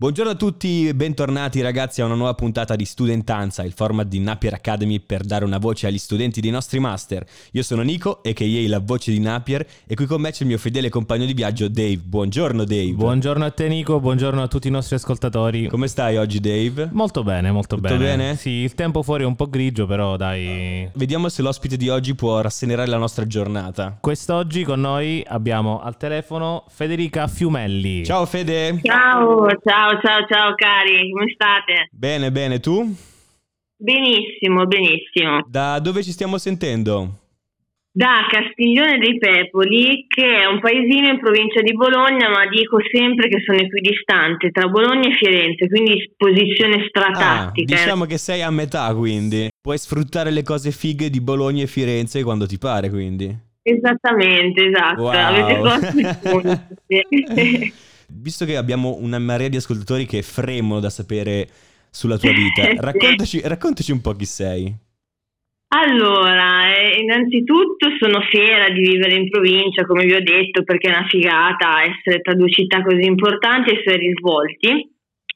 Buongiorno a tutti e bentornati ragazzi a una nuova puntata di Studentanza, il format di Napier Academy per dare una voce agli studenti dei nostri master. Io sono Nico, a.k.a. la voce di Napier, e qui con me c'è il mio fedele compagno di viaggio Dave. Buongiorno Dave. Buongiorno a te Nico, buongiorno a tutti i nostri ascoltatori. Come stai oggi Dave? Molto bene, molto Tutto bene. bene? Sì, il tempo fuori è un po' grigio, però dai. Vediamo se l'ospite di oggi può rassenerare la nostra giornata. Quest'oggi con noi abbiamo al telefono Federica Fiumelli. Ciao Fede. Ciao, ciao, ciao, ciao cari, come state? Bene, bene, tu? Benissimo, benissimo. Da dove ci stiamo sentendo? Da Castiglione dei Pepoli, che è un paesino in provincia di Bologna, ma dico sempre che sono equidistante tra Bologna e Firenze, quindi posizione Ah, stratattica. diciamo che sei a metà quindi. Puoi sfruttare le cose fighe di Bologna e Firenze quando ti pare quindi. Esattamente, esatto. Wow. Avete. Visto che abbiamo una marea di ascoltatori che fremono da sapere sulla tua vita, raccontaci, raccontaci un po' chi sei. Allora, eh, innanzitutto sono fiera di vivere in provincia, come vi ho detto, perché è una figata essere tra due città così importanti e suoi risvolti.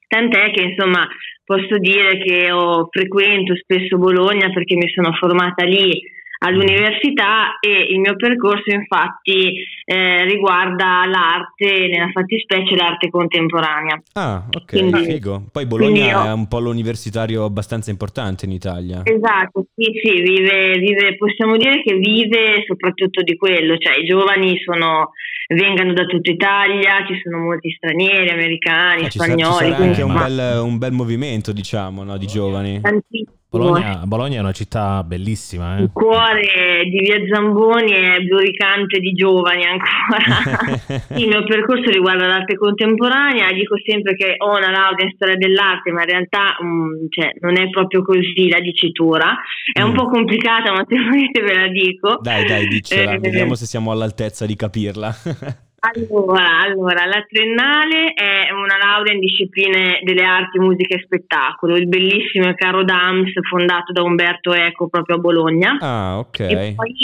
Tant'è che, insomma, posso dire che ho, frequento spesso Bologna perché mi sono formata lì all'università e il mio percorso infatti eh, riguarda l'arte, nella fattispecie l'arte contemporanea. Ah, ok, Quindi- figo. Poi Bologna io- è un polo universitario abbastanza importante in Italia. Esatto, sì, sì, vive, vive, possiamo dire che vive soprattutto di quello, cioè i giovani sono, vengono da tutta Italia, ci sono molti stranieri, americani, Eh, ci, sa- ci spagnoli, sarà quindi anche un bel, un bel movimento, diciamo, no, di giovani. tantissimo. Bologna, Bologna è una città bellissima, eh. Il cuore di Via Zamboni è bluricante di giovani ancora. Il mio percorso riguarda l'arte contemporanea, dico sempre che ho una laurea in storia dell'arte, ma in realtà mm, cioè, non è proprio così la dicitura. È un Mm. po' complicata, ma se volete ve la dico. Dai, dai, diccela, Eh, vediamo se siamo all'altezza di capirla. Allora, allora, la triennale è una laurea in discipline delle arti, musica e spettacolo, il bellissimo e caro DAMS fondato da Umberto Eco proprio a Bologna. ah, ok. E poi,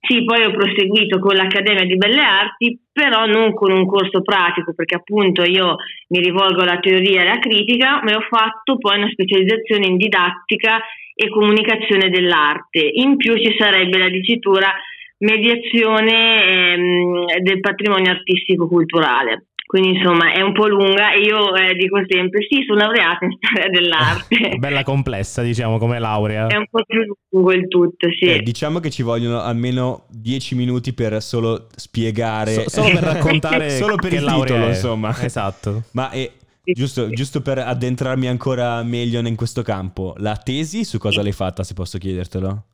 sì, poi ho proseguito con l'Accademia di Belle Arti, però non con un corso pratico, perché appunto io mi rivolgo alla teoria e alla critica, ma ho fatto poi una specializzazione in didattica e comunicazione dell'arte. In più ci sarebbe la dicitura mediazione ehm, del patrimonio artistico culturale. Quindi insomma è un po' lunga e io eh, dico sempre sì, sono laureata in storia dell'arte. Bella complessa, diciamo, come laurea. È un po' più lungo il tutto, sì. Eh, diciamo che ci vogliono almeno 10 minuti per solo spiegare. So- solo per raccontare Solo per il titolo, è. insomma. Esatto. Ma eh, giusto, giusto per addentrarmi ancora meglio in questo campo, la tesi su cosa l'hai fatta, se posso chiedertelo?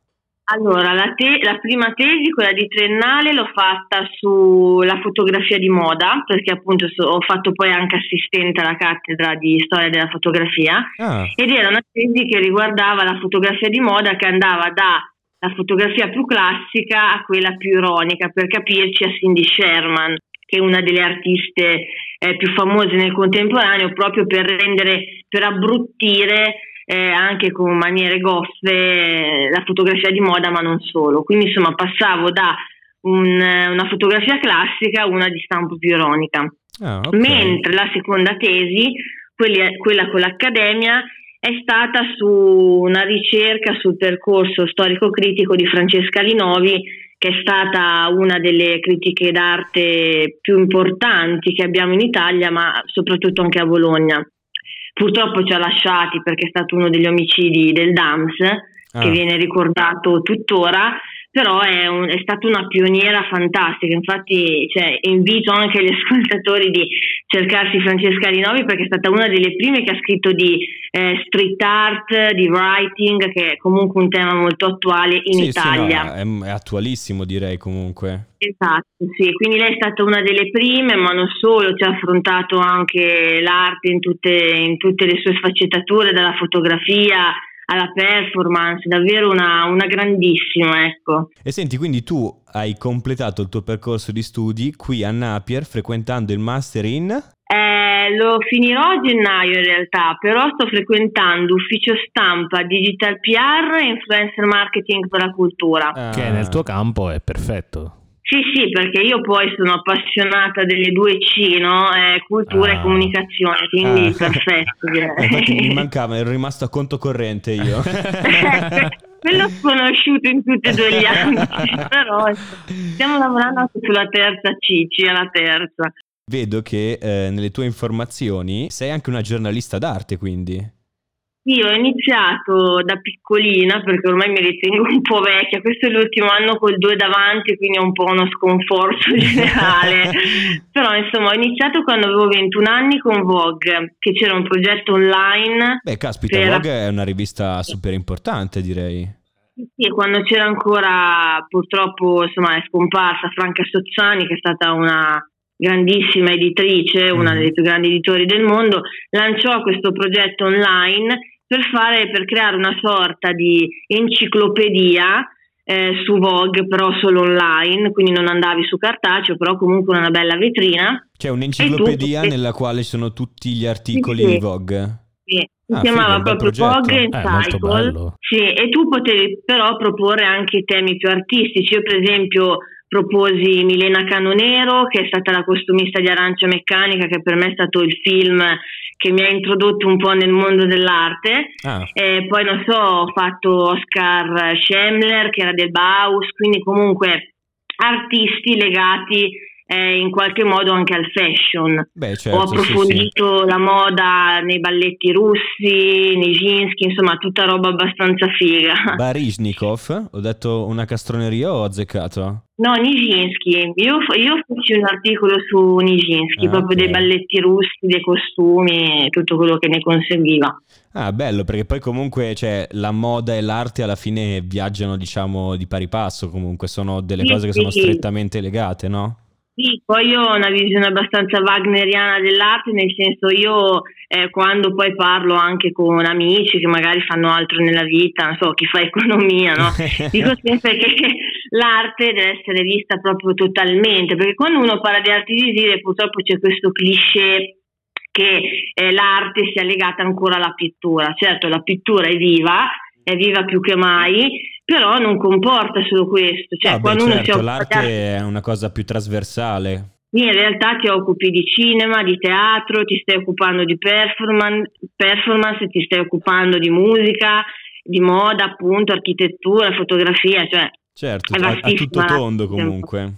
Allora, la, te- la prima tesi, quella di triennale, l'ho fatta sulla fotografia di moda, perché appunto so- ho fatto poi anche assistente alla cattedra di storia della fotografia, Ah, ed era una tesi che riguardava la fotografia di moda che andava dalla fotografia più classica a quella più ironica, per capirci a Cindy Sherman, che è una delle artiste eh, più famose nel contemporaneo, proprio per rendere, per abbruttire eh, anche con maniere goffe eh, la fotografia di moda, ma non solo. Quindi insomma passavo da un- una fotografia classica a una di stampo più ironica. ah, ok. Mentre la seconda tesi, quelli- quella con l'Accademia, è stata su una ricerca sul percorso storico-critico di Francesca Linovi, che è stata una delle critiche d'arte più importanti che abbiamo in Italia, ma soprattutto anche a Bologna. Purtroppo ci ha lasciati perché è stato uno degli omicidi del DAMS, Ah, che viene ricordato tuttora, però è, un- è stata una pioniera fantastica, infatti cioè, invito anche gli ascoltatori di cercarsi Francesca Rinovi perché è stata una delle prime che ha scritto di eh, street art, di writing, che è comunque un tema molto attuale in sì, sì, no, Italia. è, è attualissimo direi comunque. Esatto, sì, quindi lei è stata una delle prime, ma non solo, ci ha affrontato anche l'arte in tutte, in tutte le sue sfaccettature, dalla fotografia alla performance, davvero una, una grandissima, ecco. E senti, quindi tu hai completato il tuo percorso di studi qui a Napier frequentando il master in... Eh, lo finirò a gennaio in realtà, però sto frequentando ufficio stampa, digital PR e influencer marketing per la cultura. Ah, Che nel tuo campo è perfetto. Sì, sì, perché io poi sono appassionata delle due C, no? Eh, cultura Ah. e comunicazione, quindi Ah. perfetto infatti mi direi. mancava, ero rimasto a conto corrente io. Quello sconosciuto in tutti e due gli ambiti, però stiamo lavorando anche sulla terza C, C alla terza. Vedo che eh, nelle tue informazioni sei anche una giornalista d'arte, quindi. Sì, ho iniziato da piccolina perché ormai mi ritengo un po' vecchia, questo è l'ultimo anno col 2 davanti, quindi è un po' uno sconforto generale. Però insomma ho iniziato quando avevo 21 anni con Vogue, che c'era un progetto online. Beh, caspita, per- Vogue è una rivista super importante, direi. Sì, quando c'era ancora purtroppo insomma è scomparsa Franca Sozzani che è stata una grandissima editrice, una Mhm. delle più grandi editori del mondo, lanciò questo progetto online per fare per creare una sorta di enciclopedia eh, su Vogue, però solo online, quindi non andavi su cartaceo, però comunque una bella vetrina. C'è un'enciclopedia tu- nella quale sono tutti gli articoli Sì, sì. di Vogue. Sì, si Ah, chiamava figo, proprio. Vogue Eh, Cycle. Sì, e tu potevi però proporre anche temi più artistici. Io, per esempio, proposi Milena Canonero, che è stata la costumista di Arancia Meccanica, che per me è stato il film che mi ha introdotto un po' nel mondo dell'arte. Ah, E poi, non so, ho fatto Oscar Schemler, che era del Baus, quindi comunque artisti legati eh, in qualche modo anche al fashion. beh, Ho certo, sì, sì. approfondito la moda nei balletti russi, nei Nijinsky, insomma tutta roba abbastanza figa. Baryshnikov, ho detto una castroneria o ho azzeccato? No, Nijinsky, io, io feci un articolo su Nijinsky, Ah, proprio ok. dei balletti russi, dei costumi, tutto quello che ne conseguiva. Ah, bello, perché poi comunque cioè, la moda e l'arte alla fine viaggiano, diciamo, di pari passo, comunque sono delle Sì, cose che sì. sono strettamente legate, no? Sì, poi io ho una visione abbastanza wagneriana dell'arte, nel senso io eh, quando poi parlo anche con amici che magari fanno altro nella vita, non so, chi fa economia, no? Dico sempre che l'arte deve essere vista proprio totalmente, perché quando uno parla di arti visive purtroppo c'è questo cliché che eh, l'arte sia legata ancora alla pittura. Certo, la pittura è viva, è viva più che mai, però non comporta solo questo. Cioè, Ah, beh, quando uno si certo, occupa di l'arte arte è una cosa più trasversale. in realtà ti occupi di cinema, di teatro, ti stai occupando di performance, performance, ti stai occupando di musica, di moda, appunto, architettura, fotografia, cioè Certo, È a, a tutto tondo comunque.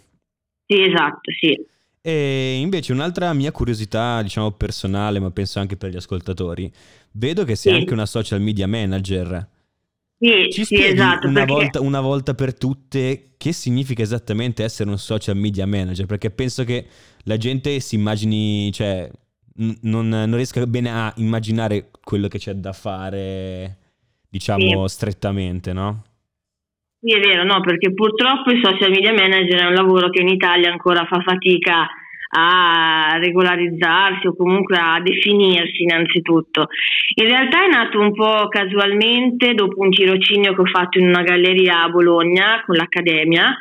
sì, esatto, sì. E invece un'altra mia curiosità, diciamo personale, ma penso anche per gli ascoltatori, vedo che sei Sì. anche una social media manager. Sì, Ci sì, esatto, una, perché volta, una volta per tutte che significa esattamente essere un social media manager? Perché penso che la gente si immagini, cioè, non, non riesca bene a immaginare quello che c'è da fare, diciamo, strettamente, no? Sì, è vero, no, perché purtroppo il social media manager è un lavoro che in Italia ancora fa fatica a regolarizzarsi o comunque a definirsi innanzitutto. In realtà è nato un po' casualmente dopo un tirocinio che ho fatto in una galleria a Bologna con l'Accademia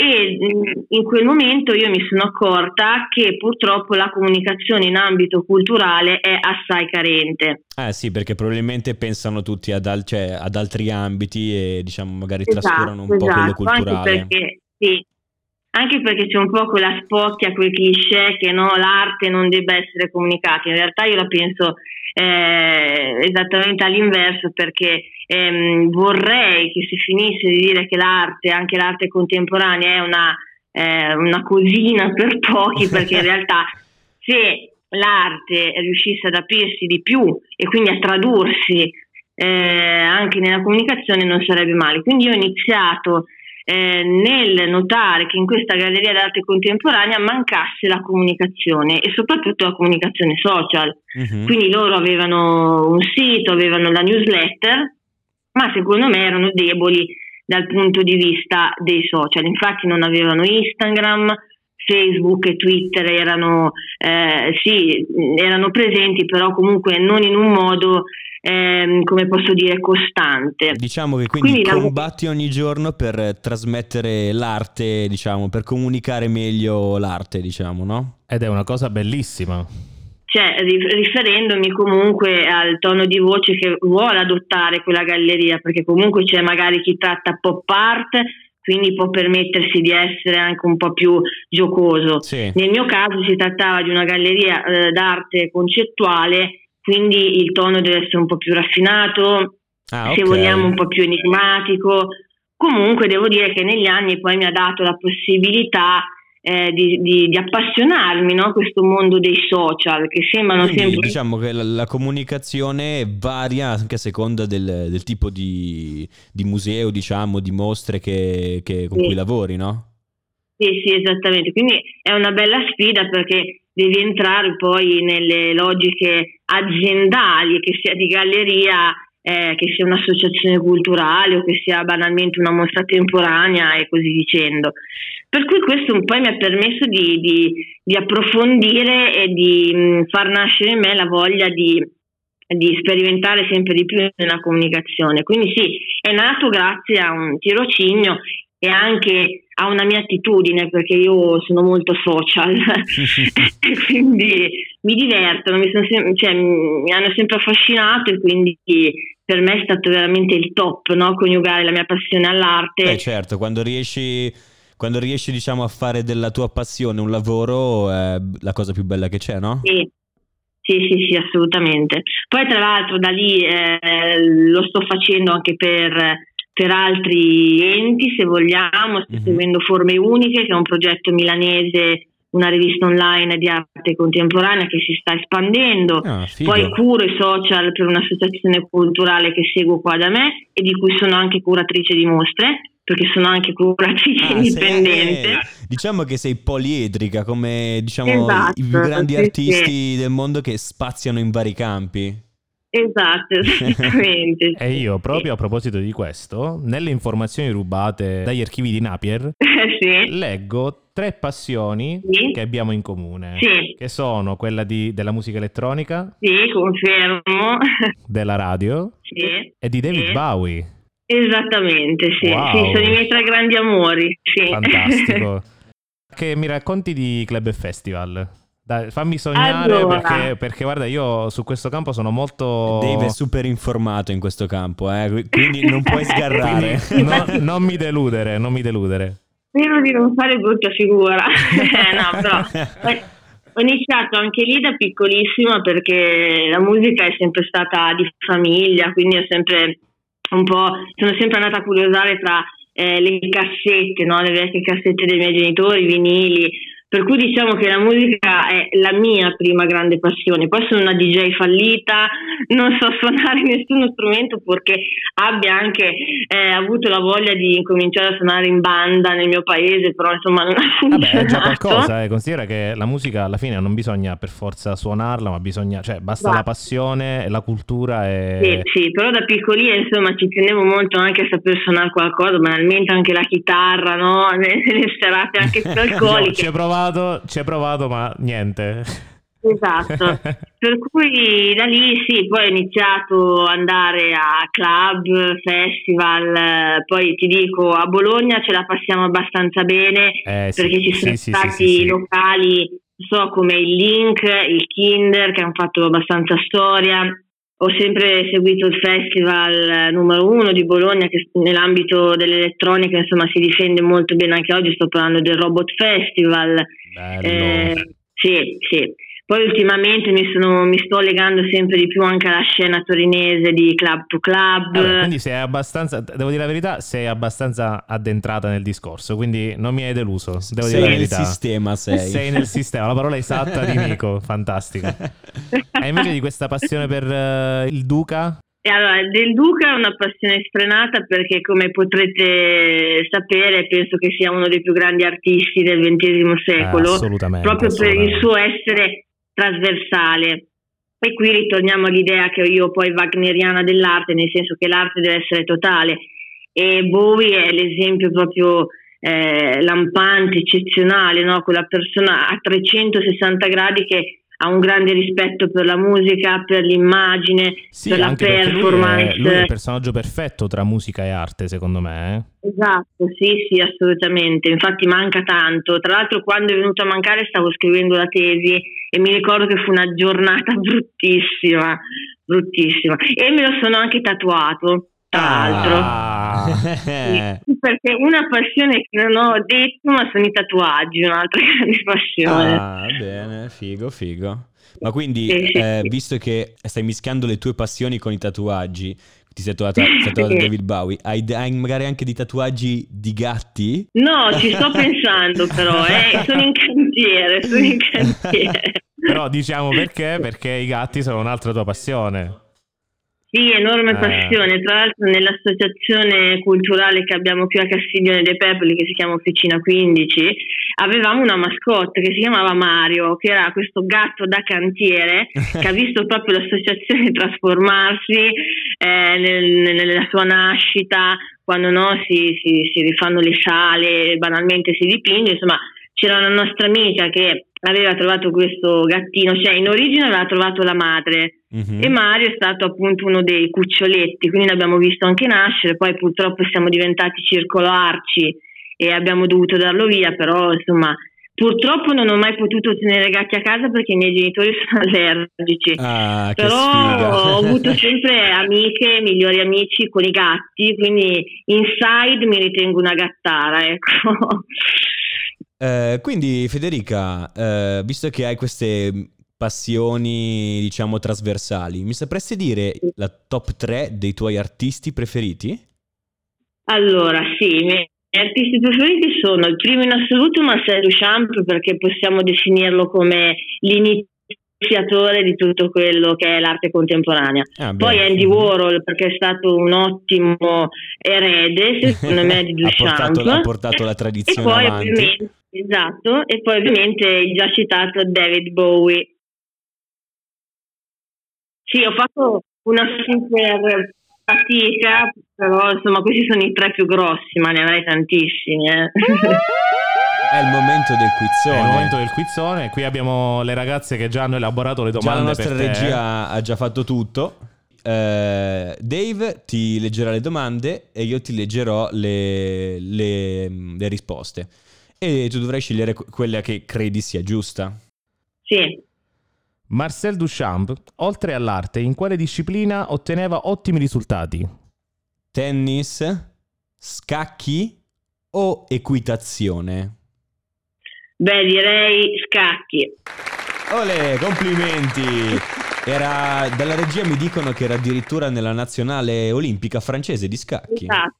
e mh, in quel momento io mi sono accorta che purtroppo la comunicazione in ambito culturale è assai carente. Eh sì, perché probabilmente pensano tutti ad, al- cioè, ad altri ambiti e diciamo magari Esatto, trascurano un po' quello esatto, culturale. Anche perché, sì, anche perché c'è un po' quella spocchia, quel cliché che no, l'arte non debba essere comunicata. In realtà io la penso eh, esattamente all'inverso perché ehm, vorrei che si finisse di dire che l'arte, anche l'arte contemporanea, è una, eh, una cosina per pochi, perché in realtà se l'arte riuscisse ad aprirsi di più e quindi a tradursi eh, anche nella comunicazione non sarebbe male. Quindi io ho iniziato eh, nel notare che in questa galleria d'arte contemporanea mancasse la comunicazione e soprattutto la comunicazione social. Mhm. Quindi loro avevano un sito, avevano la newsletter, ma secondo me erano deboli dal punto di vista dei social. Infatti non avevano Instagram, Facebook e Twitter erano, eh, sì, erano presenti, però comunque non in un modo, ehm, come posso dire, costante. Diciamo che quindi, Quindi la- combatti ogni giorno per trasmettere l'arte, diciamo, per comunicare meglio l'arte, diciamo, no? Ed è una cosa bellissima. Cioè, ri- riferendomi comunque al tono di voce che vuole adottare quella galleria, perché comunque c'è magari chi tratta pop art, quindi può permettersi di essere anche un po' più giocoso. Sì. Nel mio caso si trattava di una galleria eh, d'arte concettuale, quindi il tono deve essere un po' più raffinato, Ah, se vogliamo un po' più enigmatico. Comunque devo dire che negli anni poi mi ha dato la possibilità eh, di, di- di appassionarmi no? a questo mondo dei social che sembrano Quindi sempre diciamo che la, la comunicazione varia anche a seconda del, del tipo di, di museo, diciamo, di mostre che, che- con Sì. cui lavori, no? Sì, sì, esattamente. Quindi è una bella sfida perché devi entrare poi nelle logiche aziendali, che sia di galleria, eh, che sia un'associazione culturale o che sia banalmente una mostra temporanea e così dicendo. Per cui questo un po' mi ha permesso di, di- di approfondire e di mh, far nascere in me la voglia di, di sperimentare sempre di più nella comunicazione. Quindi sì, è nato grazie a un tirocinio e anche a una mia attitudine perché io sono molto social quindi mi divertono, mi, sono sem- cioè, mi hanno sempre affascinato e quindi per me è stato veramente il top no? coniugare la mia passione all'arte. Beh, certo, quando riesci, quando riesci, diciamo, a fare della tua passione un lavoro è la cosa più bella che c'è, no? Sì. Sì, sì, sì, assolutamente. Poi tra l'altro da lì eh, lo sto facendo anche per, per altri enti, se vogliamo, sto Mhm. seguendo Forme Uniche, che è un progetto milanese, una rivista online di arte contemporanea che si sta espandendo. Ah. Poi curo i social per un'associazione culturale che seguo qua da me e di cui sono anche curatrice di mostre, perché sono anche curatrice Ah, indipendente. sei- diciamo che sei poliedrica come diciamo, i- Esatto, i più grandi sì, artisti del mondo che spaziano in vari campi. Esatto, esattamente. E io, proprio a proposito di questo, nelle informazioni rubate dagli archivi di Napier, sì. leggo tre passioni Sì. che abbiamo in comune. Sì. Che sono quella di- della musica elettronica, Sì, confermo. della radio sì, e di David. Bowie. esattamente, sì. Wow. Sì, sono i miei tre grandi amori. Fantastico. che mi racconti di club e festival? Dai, fammi sognare Allora. perché, perché, guarda, io su questo campo sono molto... Dave è super informato in questo campo, eh, qui- quindi non puoi sgarrare. Quindi no- non mi deludere, non mi deludere. Spero di non fare brutta figura. no, però eh, ho iniziato anche lì da piccolissima perché la musica è sempre stata di famiglia, quindi ho sempre un po', sono sempre andata a curiosare tra eh, le cassette, no? le vecchie cassette dei miei genitori, i vinili. Per cui diciamo che la musica è la mia prima grande passione. Poi sono una DJ fallita, non so suonare nessuno strumento perché abbia anche eh, avuto la voglia di incominciare a suonare in banda nel mio paese, però insomma non ha Vabbè, funzionato. è già qualcosa, eh. considera che la musica alla fine non bisogna per forza suonarla, ma bisogna, cioè basta Va. la passione, la cultura e... Sì, sì, però da piccolina insomma ci tenevo molto anche a saper suonare qualcosa, banalmente anche la chitarra, no? Nelle serate anche più Diciamo, ci alcoliche. Provato, ci hai provato, ma niente. Esatto. Per cui da lì sì, poi ho iniziato ad andare a club, festival, poi ti dico a Bologna ce la passiamo abbastanza bene Eh, sì, perché ci sì, sono sì, stati sì. locali, so come il Link, il Kinder che hanno fatto abbastanza storia. Ho sempre seguito il festival eh, numero uno di Bologna che nell'ambito dell'elettronica insomma si difende molto bene anche oggi, sto parlando del Robot Festival. Bello. Eh, sì, sì. Poi ultimamente mi, sono, mi sto legando sempre di più anche alla scena torinese di club to club. Vabbè, quindi sei abbastanza, devo dire la verità, sei abbastanza addentrata nel discorso, quindi non mi hai deluso, devo sei dire la nel verità. sistema, sei. Sei nel sistema, la parola esatta di Nico, fantastico. E invece di questa passione per eh, il Duca? E allora, del Duca è una passione sfrenata perché come potrete sapere penso che sia uno dei più grandi artisti del XX secolo, Eh, assolutamente. proprio per il assolutamente. suo essere trasversale. E qui ritorniamo all'idea che io poi wagneriana dell'arte, nel senso che l'arte deve essere totale. E Bowie è l'esempio proprio eh, lampante, eccezionale, no? quella persona a 360 gradi che ha un grande rispetto per la musica, per l'immagine, Sì, per la perché lui performance. è, lui è il personaggio perfetto tra musica e arte, secondo me. eh. Esatto, sì, sì, assolutamente. Infatti manca tanto. Tra l'altro, quando è venuto a mancare, stavo scrivendo la tesi e mi ricordo che fu una giornata bruttissima, bruttissima. E me lo sono anche tatuato, tra l'altro. Ah. Sì, perché una passione che non ho detto, ma sono i tatuaggi, un'altra grande passione. Ah, bene, figo, figo. Ma quindi, Sì, sì, eh, visto che stai mischiando le tue passioni con i tatuaggi, ti sei tatuato Sì. David Bowie, hai, hai magari anche di tatuaggi di gatti? No, ci sto pensando però, eh, sono in cantiere, sono in cantiere. Però diciamo perché? Perché i gatti sono un'altra tua passione. Sì, enorme Eh. passione. Tra l'altro nell'associazione culturale che abbiamo qui a Castiglione dei Pepoli, che si chiama Officina 15, avevamo una mascotte che si chiamava Mario, che era questo gatto da cantiere che ha visto proprio l'associazione trasformarsi eh, nel- nella sua nascita, quando no, si, si- si rifanno le sale, banalmente si dipinge, insomma c'era una nostra amica che aveva trovato questo gattino, cioè in origine aveva trovato la madre Mhm. e Mario è stato appunto uno dei cuccioletti, quindi l'abbiamo visto anche nascere, poi purtroppo siamo diventati circolo arci e abbiamo dovuto darlo via, però insomma purtroppo non ho mai potuto tenere gatti a casa perché i miei genitori sono allergici. Ah, Però ho avuto sempre amiche, migliori amici con i gatti, quindi inside mi ritengo una gattara, ecco. Eh, quindi Federica, eh, visto che hai queste passioni, diciamo, trasversali, mi sapresti dire la top 3 dei tuoi artisti preferiti? Allora, sì, i miei artisti preferiti sono il primo in assoluto Marcel Duchamp perché possiamo definirlo come l'iniziatore di tutto quello che è l'arte contemporanea. Ah, Poi. Andy Warhol perché è stato un ottimo erede, secondo me, di ha, portato, Duchamp. ha portato la E tradizione poi avanti. ovviamente, esatto, e poi ovviamente il già citato David Bowie. Sì, ho fatto una super fatica, però insomma questi sono i tre più grossi, ma ne avrei tantissimi. eh. È il momento del È quizzone. il momento del quizzone. Qui abbiamo le ragazze che già hanno elaborato le Già domande la nostra per te. regia ha già fatto tutto. Eh, Dave ti leggerà le domande e io ti leggerò le, le- le risposte. E tu dovrai scegliere que- quella che credi sia giusta. Sì, Marcel Duchamp, oltre all'arte, in quale disciplina otteneva ottimi risultati? Tennis, scacchi o equitazione? Beh direi scacchi. Ole, complimenti! Era, dalla regia mi dicono che era addirittura nella nazionale olimpica francese di scacchi. Esatto.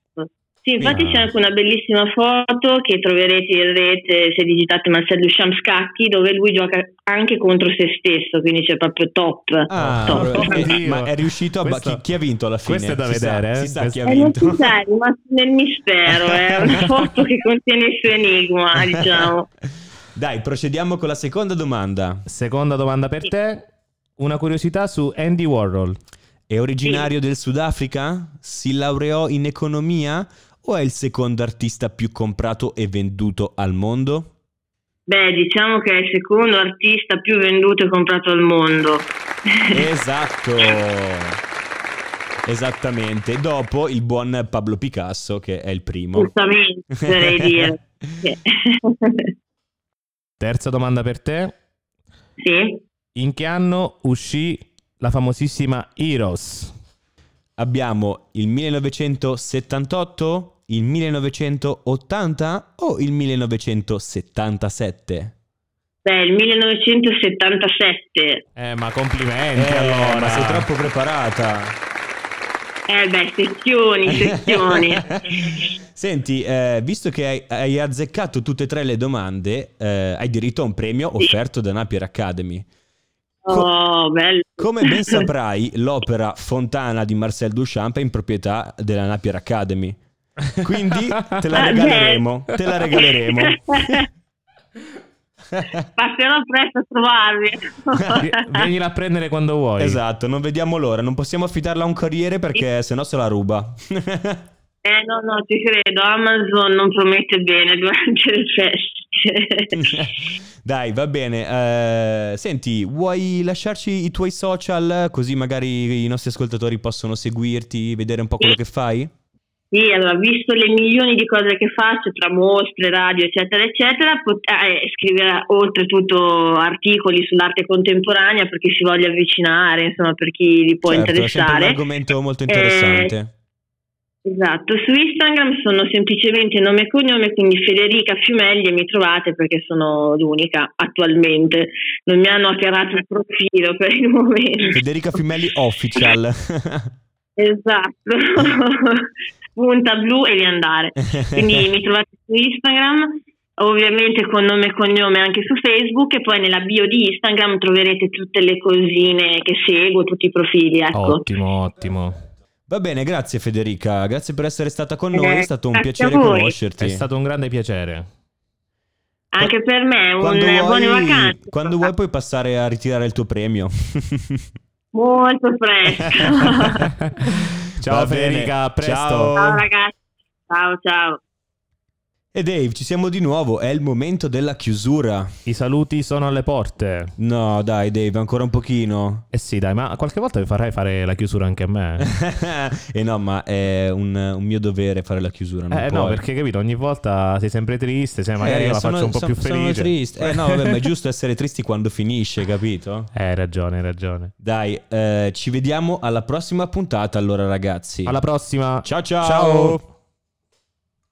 Sì, infatti Ah. c'è anche una bellissima foto che troverete in rete se digitate Marcel Duchamp Scacchi dove lui gioca anche contro se stesso, quindi c'è proprio top. Ah, top. Eh, Dio. ma è riuscito a... ba- Questo- chi, chi ha vinto alla fine? questo è da Si sa- vedere, eh. Si sa chi ha Eh, non vinto. si sa, è rimasto nel mistero, è una foto che contiene il suo enigma, diciamo. Dai, procediamo con la seconda domanda. Seconda domanda per te. Una curiosità su Andy Warhol. È originario del Sudafrica? Si laureò in economia? O è il secondo artista più comprato e venduto al mondo? Beh, diciamo che è il secondo artista più venduto e comprato al mondo. Esatto. Esattamente. Dopo il buon Pablo Picasso, che è il primo. Giustamente, dovrei dire. Terza domanda per te. sì. In che anno uscì la famosissima Heroes? Abbiamo il 1978, il 1980 o il 1977? Beh, il 1977. Eh, ma complimenti Eh, allora. ma sei troppo preparata. Eh beh, sezioni, sezioni. Senti, eh, visto che hai, hai azzeccato tutte e tre le domande, eh, hai diritto a un premio Sì. offerto da Napier Academy. Oh, bello. Come ben saprai, l'opera Fontana di Marcel Duchamp è in proprietà della Napier Academy. Quindi te la regaleremo, te la regaleremo. Passerò presto a trovarvi. Vi- Vienila a prendere quando vuoi. esatto, non vediamo l'ora, non possiamo affidarla a un corriere perché sennò se la ruba. Eh no, no, ti credo, Amazon non promette bene durante le feste. Dai, va bene. Eh, senti, vuoi lasciarci i tuoi social così magari i nostri ascoltatori possono seguirti, vedere un po' quello che fai? Sì, allora, visto le milioni di cose che faccio tra mostre, radio, eccetera, eccetera, pot- eh, scrivere oltretutto articoli sull'arte contemporanea per chi si voglia avvicinare, insomma, per chi li può Certo, è sempre un interessare. argomento molto Eh, interessante. Esatto, su Instagram sono semplicemente nome e cognome, quindi Federica Fiumelli e mi trovate perché sono l'unica attualmente. Non mi hanno hackerato il profilo per il momento. Federica Fiumelli Official. esatto, punta blu e di andare. Quindi mi trovate su Instagram, ovviamente con nome e cognome anche su Facebook e poi nella bio di Instagram troverete tutte le cosine che seguo, tutti i profili. Ecco. Ottimo, ottimo. Va bene, grazie Federica, grazie per essere stata con noi, è stato un piacere conoscerti. È stato un grande piacere. Anche per me, un vuoi, buone vacanze. Quando vuoi puoi passare a ritirare il tuo premio. Molto presto. ciao Federica, a presto. Ciao. ciao ragazzi, ciao ciao. E Dave, ci siamo di nuovo, è il momento della chiusura. I saluti sono alle porte. No, dai Dave, ancora un pochino. Eh sì, dai, ma qualche volta farai fare la chiusura anche a me. eh no, ma è un, un, mio dovere fare la chiusura. Eh puoi. no, perché capito, ogni volta sei sempre triste, se magari eh, la sono, faccio un po' sono, più felice. Sono triste. Eh no, vabbè, ma è giusto essere tristi quando finisce, capito? Eh, hai ragione, hai ragione. Dai, eh, ci vediamo alla prossima puntata allora ragazzi. Alla prossima. Ciao ciao. Ciao.